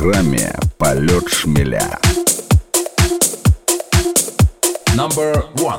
программе «Полет шмеля». Number one.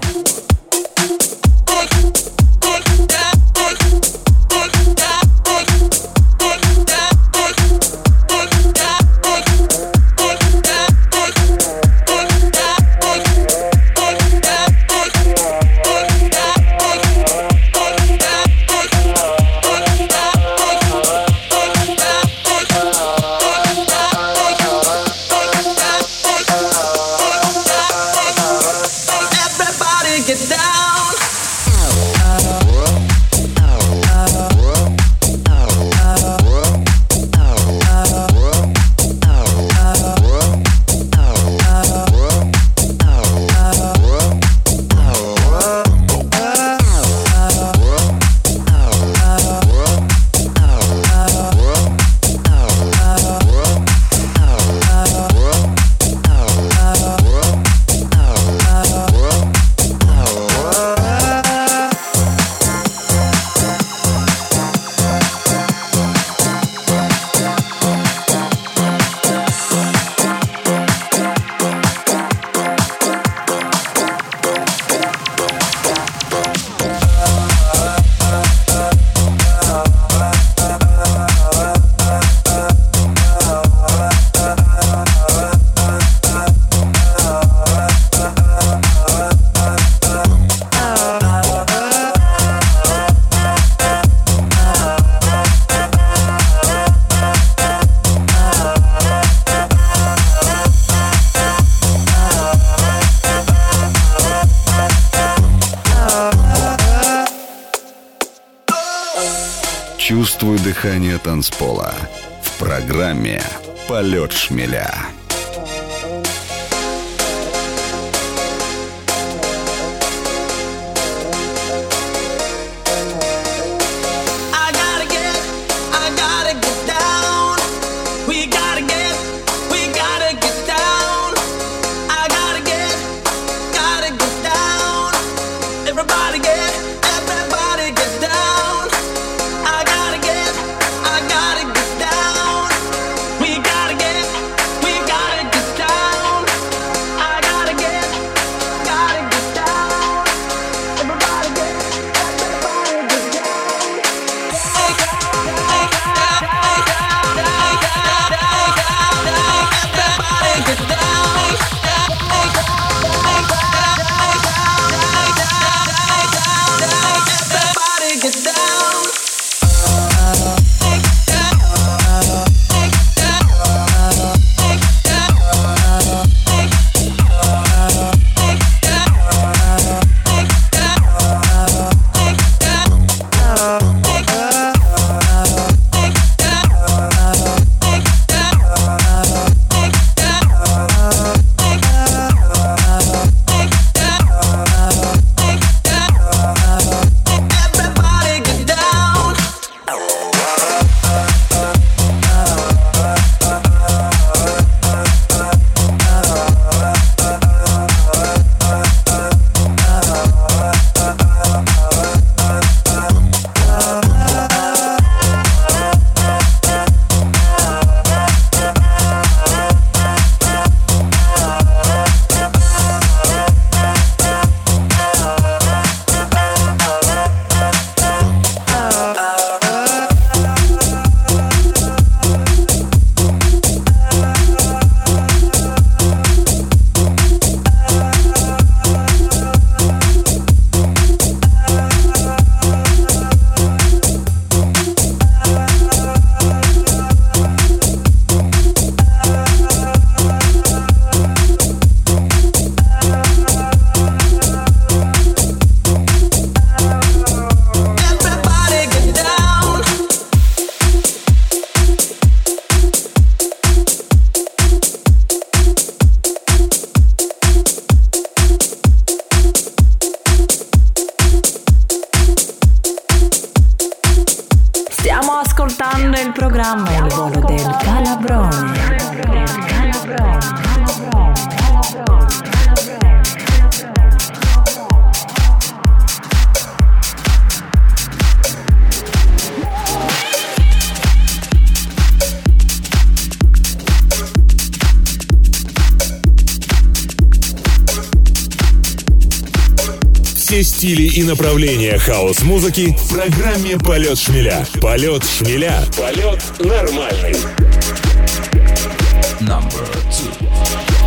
Программе «Полет шмеля». Стили и направления хаос-музыки в программе «Полет шмеля». «Полет шмеля». Полет нормальный. Number two.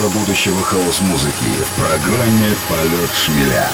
До будущего хаос-музыки в программе «Полет шмеля».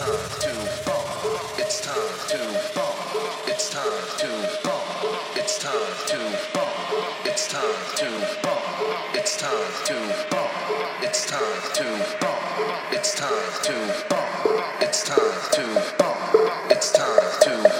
It's time to, it's time to, it's time to.